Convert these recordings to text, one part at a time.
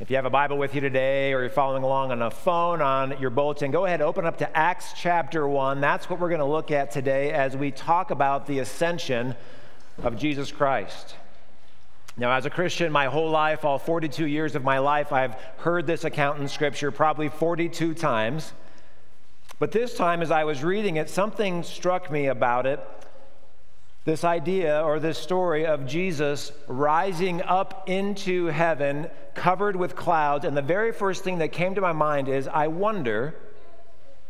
If you have a Bible with you today or you're following along on a phone on your bulletin, go ahead open up to Acts chapter 1. That's what we're going to look at today as we talk about the ascension of Jesus Christ. Now, as a Christian, my whole life, all 42 years of my life, I've heard this account in Scripture probably 42 times. But this time, as I was reading it, something struck me about it this idea or this story of Jesus rising up into heaven covered with clouds. And the very first thing that came to my mind is I wonder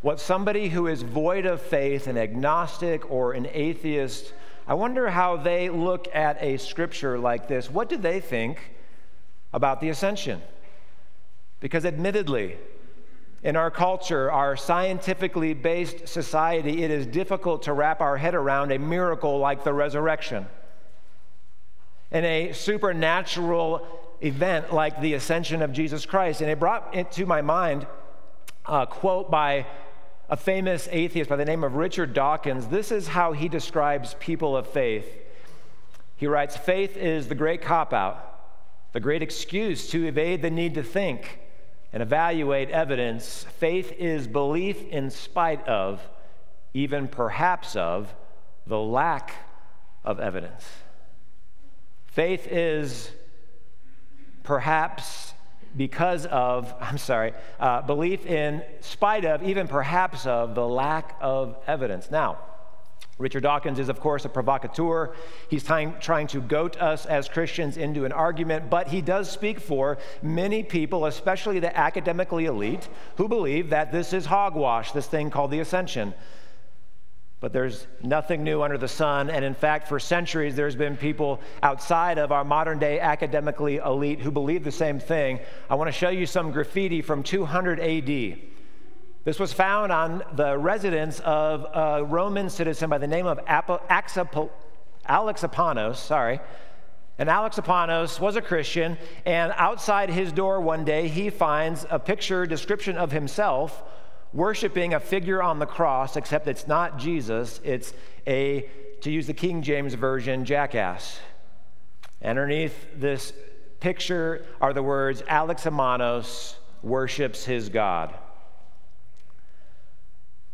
what somebody who is void of faith, an agnostic or an atheist, I wonder how they look at a scripture like this. What do they think about the ascension? Because admittedly, in our culture, our scientifically based society, it is difficult to wrap our head around a miracle like the resurrection. And a supernatural event like the ascension of Jesus Christ. And it brought to my mind a quote by a famous atheist by the name of Richard Dawkins. This is how he describes people of faith. He writes Faith is the great cop out, the great excuse to evade the need to think and evaluate evidence, faith is belief in spite of, even perhaps of, the lack of evidence. Faith is perhaps because of, I'm sorry, uh, belief in spite of, even perhaps of, the lack of evidence. Now, Richard Dawkins is, of course, a provocateur. He's trying, trying to goat us as Christians into an argument, but he does speak for many people, especially the academically elite, who believe that this is hogwash, this thing called the ascension. But there's nothing new under the sun. And in fact, for centuries, there's been people outside of our modern day academically elite who believe the same thing. I want to show you some graffiti from 200 AD. This was found on the residence of a Roman citizen by the name of Alexapanos, sorry. And Alexapanos was a Christian, and outside his door one day, he finds a picture description of himself worshiping a figure on the cross, except it's not Jesus, it's a, to use the King James Version, jackass. Underneath this picture are the words Alexapanos worships his God.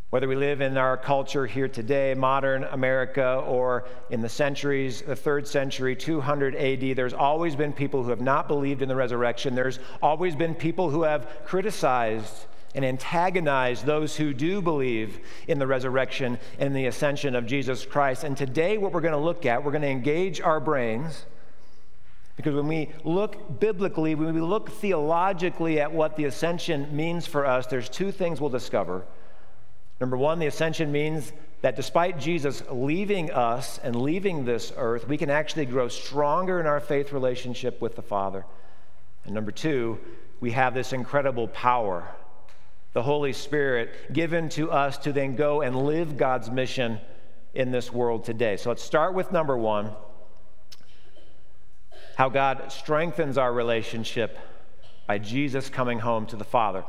Whether we live in our culture here today, modern America, or in the centuries, the third century, 200 AD, there's always been people who have not believed in the resurrection. There's always been people who have criticized and antagonized those who do believe in the resurrection and the ascension of Jesus Christ. And today, what we're going to look at, we're going to engage our brains. Because when we look biblically, when we look theologically at what the ascension means for us, there's two things we'll discover. Number one, the ascension means that despite Jesus leaving us and leaving this earth, we can actually grow stronger in our faith relationship with the Father. And number two, we have this incredible power, the Holy Spirit, given to us to then go and live God's mission in this world today. So let's start with number one how God strengthens our relationship by Jesus coming home to the Father.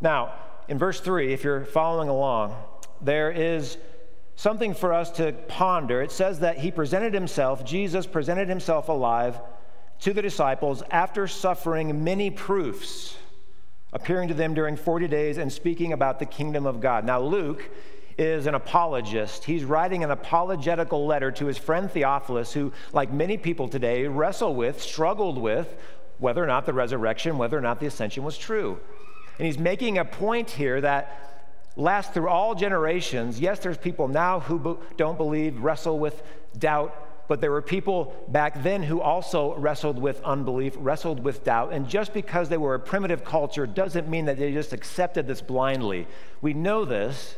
Now, in verse 3, if you're following along, there is something for us to ponder. It says that he presented himself, Jesus presented himself alive to the disciples after suffering many proofs, appearing to them during 40 days and speaking about the kingdom of God. Now, Luke is an apologist. He's writing an apologetical letter to his friend Theophilus, who, like many people today, wrestle with, struggled with whether or not the resurrection, whether or not the ascension was true. And he's making a point here that lasts through all generations. Yes, there's people now who don't believe, wrestle with doubt, but there were people back then who also wrestled with unbelief, wrestled with doubt. And just because they were a primitive culture doesn't mean that they just accepted this blindly. We know this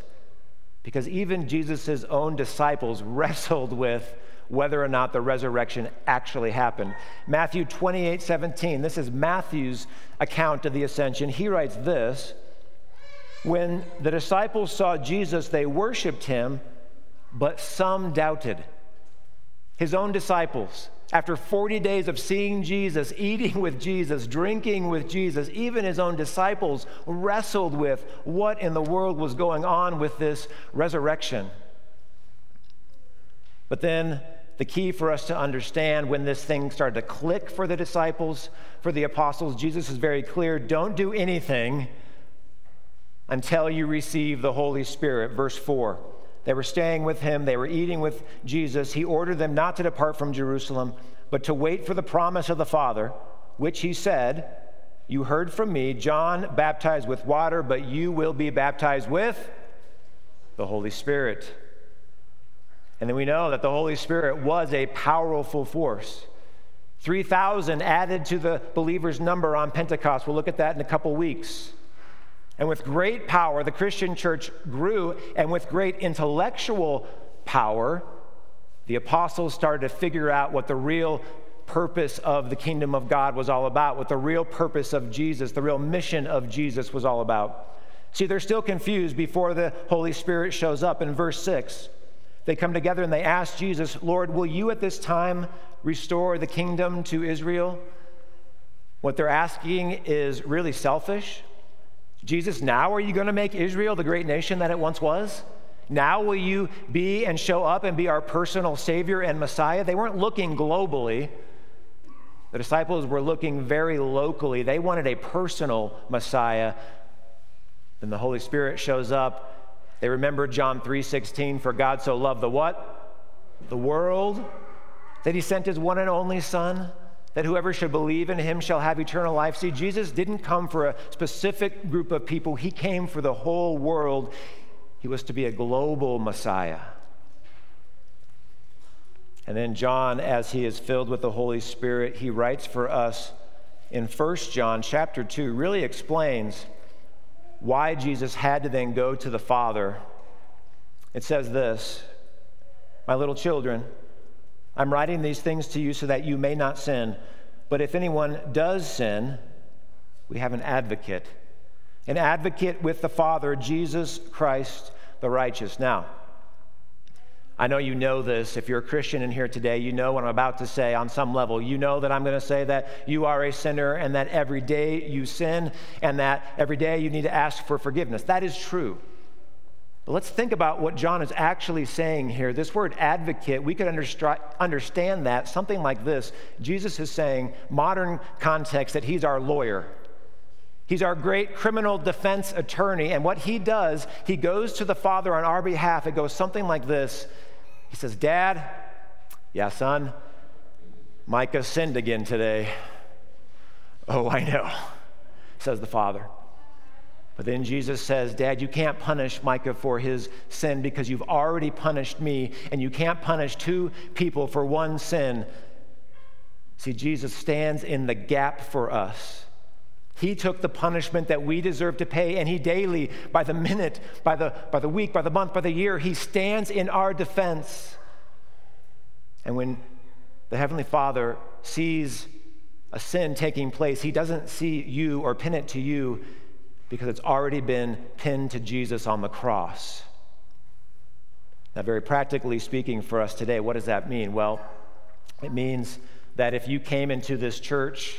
because even Jesus' own disciples wrestled with whether or not the resurrection actually happened. Matthew 28 17, this is Matthew's account of the ascension. He writes this When the disciples saw Jesus, they worshiped him, but some doubted. His own disciples, after 40 days of seeing Jesus, eating with Jesus, drinking with Jesus, even his own disciples wrestled with what in the world was going on with this resurrection. But then the key for us to understand when this thing started to click for the disciples, for the apostles. Jesus is very clear don't do anything until you receive the Holy Spirit. Verse 4. They were staying with him, they were eating with Jesus. He ordered them not to depart from Jerusalem, but to wait for the promise of the Father, which he said, You heard from me, John baptized with water, but you will be baptized with the Holy Spirit. And then we know that the Holy Spirit was a powerful force. 3,000 added to the believers' number on Pentecost. We'll look at that in a couple weeks. And with great power, the Christian church grew, and with great intellectual power, the apostles started to figure out what the real purpose of the kingdom of God was all about, what the real purpose of Jesus, the real mission of Jesus was all about. See, they're still confused before the Holy Spirit shows up in verse 6. They come together and they ask Jesus, Lord, will you at this time restore the kingdom to Israel? What they're asking is really selfish. Jesus, now are you going to make Israel the great nation that it once was? Now will you be and show up and be our personal Savior and Messiah? They weren't looking globally. The disciples were looking very locally. They wanted a personal Messiah. Then the Holy Spirit shows up. They remember John 3:16, for God so loved the what? The world that he sent his one and only son that whoever should believe in him shall have eternal life. See, Jesus didn't come for a specific group of people, he came for the whole world. He was to be a global Messiah. And then John, as he is filled with the Holy Spirit, he writes for us in 1 John chapter 2, really explains why Jesus had to then go to the Father. It says this My little children, I'm writing these things to you so that you may not sin. But if anyone does sin, we have an advocate, an advocate with the Father, Jesus Christ the righteous. Now, I know you know this. If you're a Christian in here today, you know what I'm about to say on some level. You know that I'm going to say that you are a sinner and that every day you sin and that every day you need to ask for forgiveness. That is true. But let's think about what John is actually saying here. This word advocate, we could understand that something like this. Jesus is saying, modern context, that he's our lawyer. He's our great criminal defense attorney. And what he does, he goes to the Father on our behalf. It goes something like this He says, Dad, yeah, son, Micah sinned again today. Oh, I know, says the Father. But then Jesus says, Dad, you can't punish Micah for his sin because you've already punished me, and you can't punish two people for one sin. See, Jesus stands in the gap for us. He took the punishment that we deserve to pay, and He daily, by the minute, by the, by the week, by the month, by the year, He stands in our defense. And when the Heavenly Father sees a sin taking place, He doesn't see you or pin it to you because it's already been pinned to Jesus on the cross. Now, very practically speaking for us today, what does that mean? Well, it means that if you came into this church,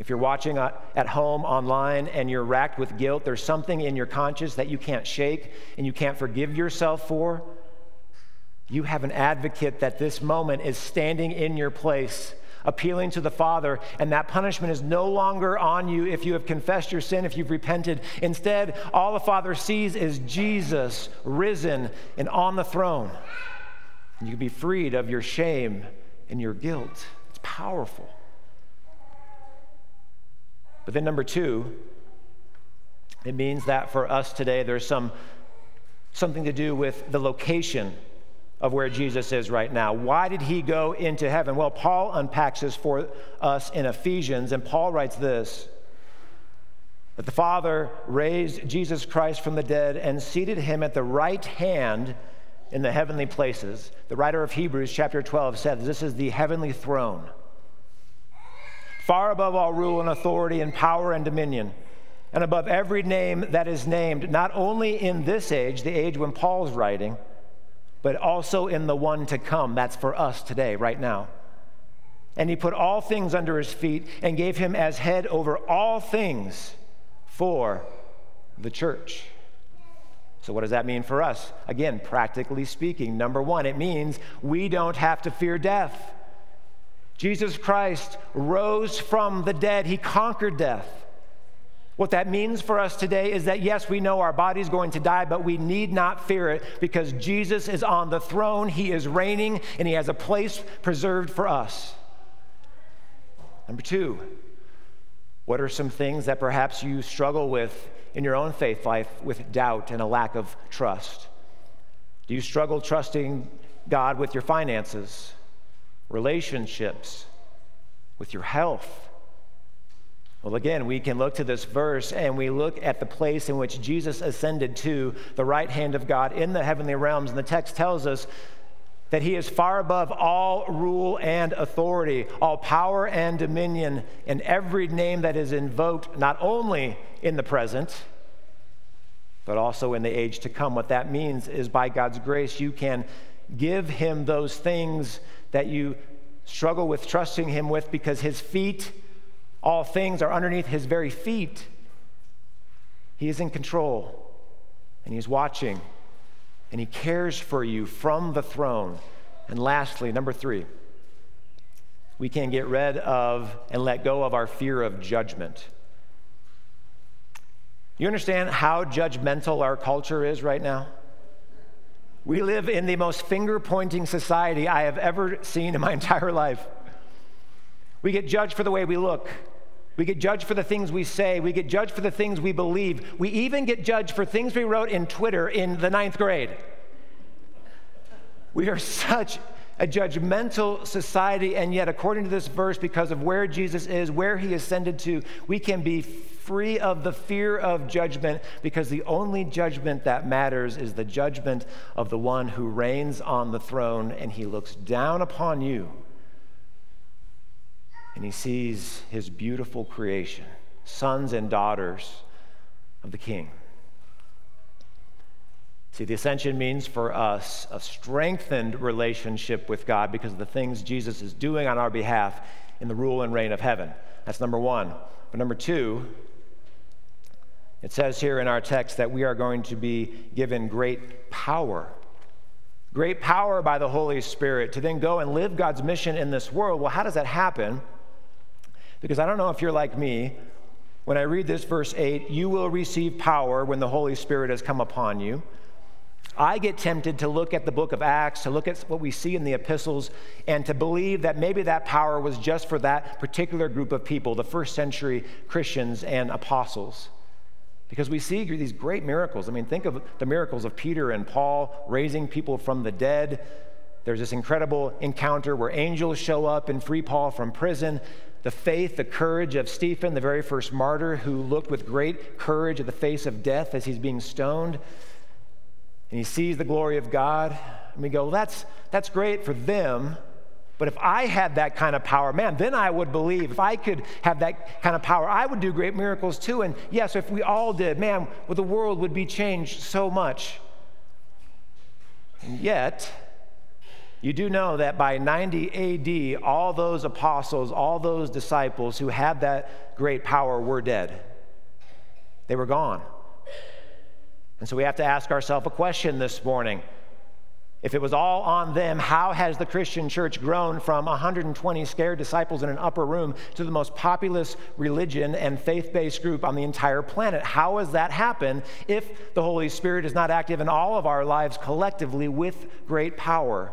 if you're watching uh, at home online and you're racked with guilt, there's something in your conscience that you can't shake and you can't forgive yourself for. You have an advocate that this moment is standing in your place appealing to the Father, and that punishment is no longer on you if you have confessed your sin, if you've repented. Instead, all the Father sees is Jesus risen and on the throne. And you can be freed of your shame and your guilt. It's powerful. But then, number two, it means that for us today, there's some something to do with the location of where Jesus is right now. Why did he go into heaven? Well, Paul unpacks this for us in Ephesians, and Paul writes this that the Father raised Jesus Christ from the dead and seated him at the right hand in the heavenly places. The writer of Hebrews, chapter 12, says this is the heavenly throne, far above all rule and authority and power and dominion. And above every name that is named, not only in this age, the age when Paul's writing, but also in the one to come. That's for us today, right now. And he put all things under his feet and gave him as head over all things for the church. So, what does that mean for us? Again, practically speaking, number one, it means we don't have to fear death. Jesus Christ rose from the dead, He conquered death. What that means for us today is that yes, we know our body's going to die, but we need not fear it because Jesus is on the throne, He is reigning, and He has a place preserved for us. Number two, what are some things that perhaps you struggle with in your own faith life with doubt and a lack of trust? Do you struggle trusting God with your finances, relationships, with your health? Well, again, we can look to this verse and we look at the place in which Jesus ascended to the right hand of God in the heavenly realms. And the text tells us that he is far above all rule and authority, all power and dominion, and every name that is invoked, not only in the present, but also in the age to come. What that means is by God's grace, you can give him those things that you struggle with trusting him with because his feet all things are underneath his very feet. He is in control and he's watching and he cares for you from the throne. And lastly, number three, we can get rid of and let go of our fear of judgment. You understand how judgmental our culture is right now? We live in the most finger pointing society I have ever seen in my entire life. We get judged for the way we look. We get judged for the things we say. We get judged for the things we believe. We even get judged for things we wrote in Twitter in the ninth grade. We are such a judgmental society, and yet, according to this verse, because of where Jesus is, where he ascended to, we can be free of the fear of judgment because the only judgment that matters is the judgment of the one who reigns on the throne, and he looks down upon you and he sees his beautiful creation, sons and daughters of the King. See, the ascension means for us a strengthened relationship with God because of the things Jesus is doing on our behalf in the rule and reign of heaven. That's number one. But number two, it says here in our text that we are going to be given great power. Great power by the Holy Spirit to then go and live God's mission in this world. Well, how does that happen? Because I don't know if you're like me. When I read this verse 8, you will receive power when the Holy Spirit has come upon you. I get tempted to look at the book of Acts, to look at what we see in the epistles, and to believe that maybe that power was just for that particular group of people, the first century Christians and apostles. Because we see these great miracles. I mean, think of the miracles of Peter and Paul raising people from the dead. There's this incredible encounter where angels show up and free Paul from prison the faith, the courage of Stephen, the very first martyr who looked with great courage at the face of death as he's being stoned. And he sees the glory of God. And we go, well, that's, that's great for them. But if I had that kind of power, man, then I would believe. If I could have that kind of power, I would do great miracles too. And yes, if we all did, man, well, the world would be changed so much. And yet, you do know that by 90 AD, all those apostles, all those disciples who had that great power were dead. They were gone. And so we have to ask ourselves a question this morning. If it was all on them, how has the Christian church grown from 120 scared disciples in an upper room to the most populous religion and faith based group on the entire planet? How has that happened if the Holy Spirit is not active in all of our lives collectively with great power?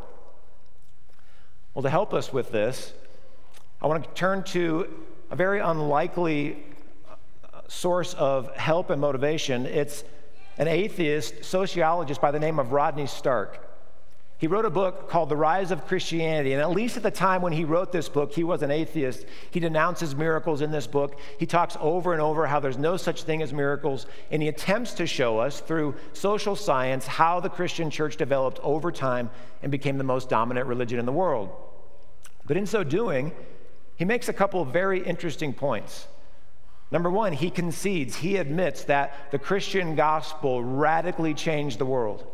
Well, to help us with this, I want to turn to a very unlikely uh, source of help and motivation. It's an atheist sociologist by the name of Rodney Stark. He wrote a book called The Rise of Christianity, and at least at the time when he wrote this book, he was an atheist. He denounces miracles in this book. He talks over and over how there's no such thing as miracles, and he attempts to show us through social science how the Christian church developed over time and became the most dominant religion in the world. But in so doing, he makes a couple of very interesting points. Number one, he concedes, he admits that the Christian gospel radically changed the world.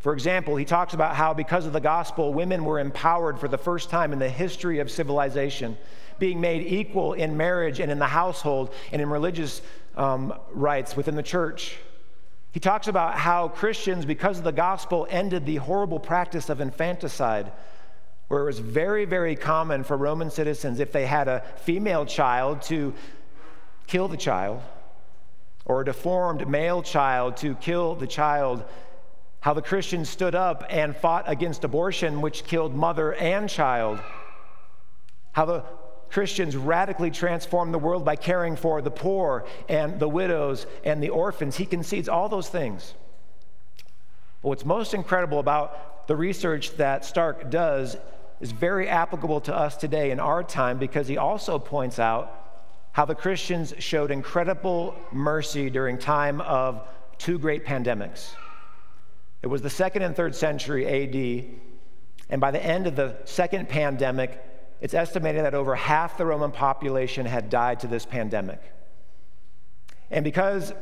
For example, he talks about how because of the gospel, women were empowered for the first time in the history of civilization, being made equal in marriage and in the household and in religious um, rights within the church. He talks about how Christians, because of the gospel, ended the horrible practice of infanticide, where it was very, very common for Roman citizens, if they had a female child, to kill the child, or a deformed male child, to kill the child. How the Christians stood up and fought against abortion, which killed mother and child. How the Christians radically transformed the world by caring for the poor and the widows and the orphans. He concedes all those things. But what's most incredible about the research that Stark does is very applicable to us today in our time because he also points out how the Christians showed incredible mercy during time of two great pandemics. It was the second and third century AD, and by the end of the second pandemic, it's estimated that over half the Roman population had died to this pandemic. And because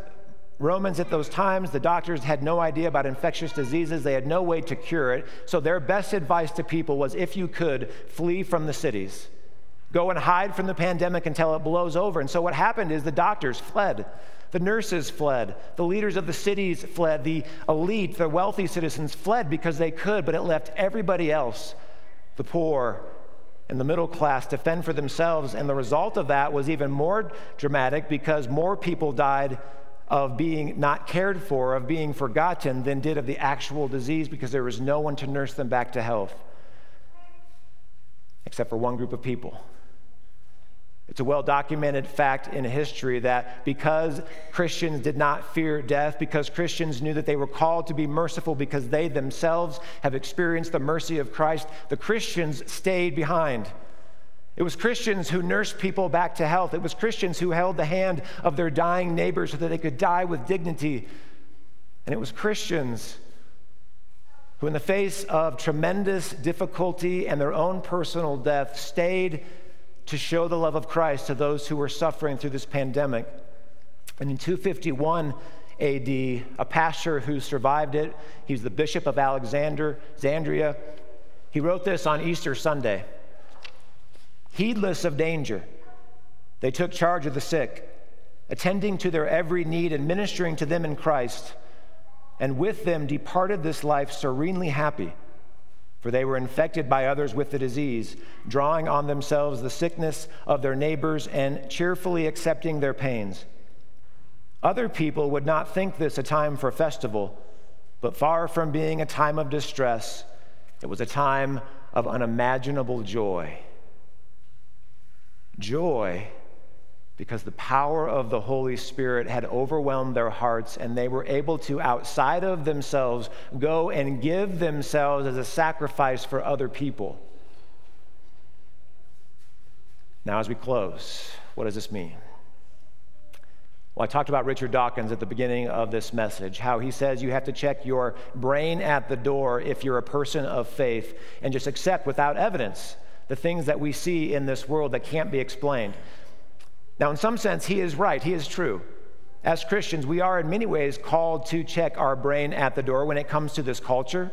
Romans at those times, the doctors had no idea about infectious diseases, they had no way to cure it. So their best advice to people was if you could, flee from the cities. Go and hide from the pandemic until it blows over. And so what happened is the doctors fled. The nurses fled. The leaders of the cities fled. The elite, the wealthy citizens fled because they could, but it left everybody else, the poor, and the middle class to fend for themselves. And the result of that was even more dramatic because more people died of being not cared for, of being forgotten, than did of the actual disease because there was no one to nurse them back to health, except for one group of people. It's a well documented fact in history that because Christians did not fear death, because Christians knew that they were called to be merciful because they themselves have experienced the mercy of Christ, the Christians stayed behind. It was Christians who nursed people back to health. It was Christians who held the hand of their dying neighbors so that they could die with dignity. And it was Christians who, in the face of tremendous difficulty and their own personal death, stayed to show the love of Christ to those who were suffering through this pandemic. And in 251 AD, a pastor who survived it, he's the bishop of Alexander, Xandria, he wrote this on Easter Sunday. Heedless of danger, they took charge of the sick, attending to their every need and ministering to them in Christ, and with them departed this life serenely happy for they were infected by others with the disease, drawing on themselves the sickness of their neighbors and cheerfully accepting their pains. Other people would not think this a time for festival, but far from being a time of distress, it was a time of unimaginable joy. Joy because the power of the Holy Spirit had overwhelmed their hearts, and they were able to, outside of themselves, go and give themselves as a sacrifice for other people. Now, as we close, what does this mean? Well, I talked about Richard Dawkins at the beginning of this message, how he says you have to check your brain at the door if you're a person of faith and just accept without evidence the things that we see in this world that can't be explained. Now, in some sense, he is right, he is true. As Christians, we are in many ways called to check our brain at the door when it comes to this culture,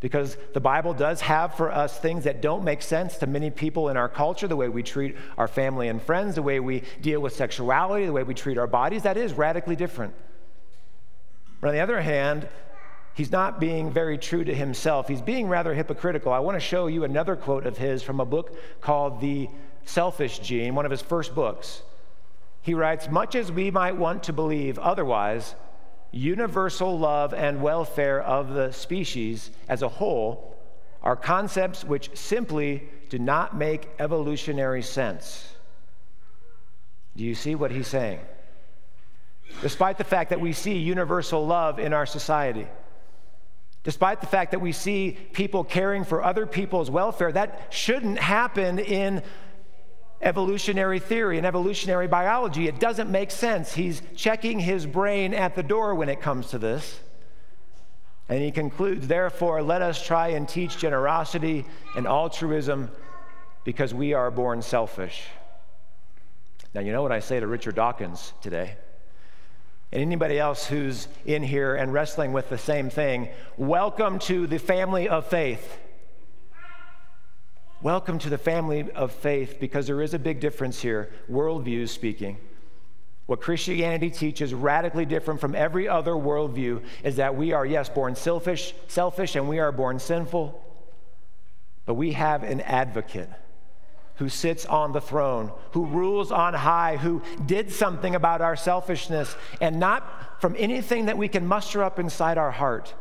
because the Bible does have for us things that don't make sense to many people in our culture the way we treat our family and friends, the way we deal with sexuality, the way we treat our bodies. That is radically different. But on the other hand, he's not being very true to himself. He's being rather hypocritical. I want to show you another quote of his from a book called The Selfish Gene, one of his first books, he writes Much as we might want to believe otherwise, universal love and welfare of the species as a whole are concepts which simply do not make evolutionary sense. Do you see what he's saying? Despite the fact that we see universal love in our society, despite the fact that we see people caring for other people's welfare, that shouldn't happen in evolutionary theory and evolutionary biology. It doesn't make sense. He's checking his brain at the door when it comes to this. And he concludes, therefore, let us try and teach generosity and altruism because we are born selfish. Now, you know what I say to Richard Dawkins today? And anybody else who's in here and wrestling with the same thing, welcome to the family of faith. Welcome to the family of faith because there is a big difference here, worldviews speaking. What Christianity teaches, radically different from every other worldview, is that we are, yes, born selfish, selfish, and we are born sinful, but we have an advocate who sits on the throne, who rules on high, who did something about our selfishness, and not from anything that we can muster up inside our heart,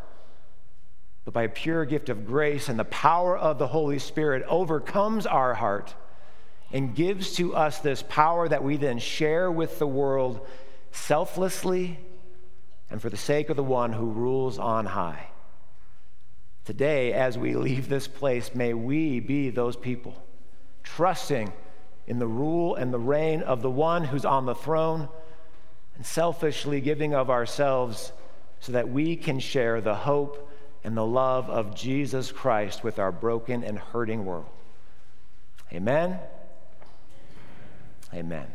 but by a pure gift of grace and the power of the Holy Spirit overcomes our heart and gives to us this power that we then share with the world selflessly and for the sake of the one who rules on high. Today, as we leave this place, may we be those people trusting in the rule and the reign of the one who's on the throne and selfishly giving of ourselves so that we can share the hope and the love of Jesus Christ with our broken and hurting world. Amen. Amen.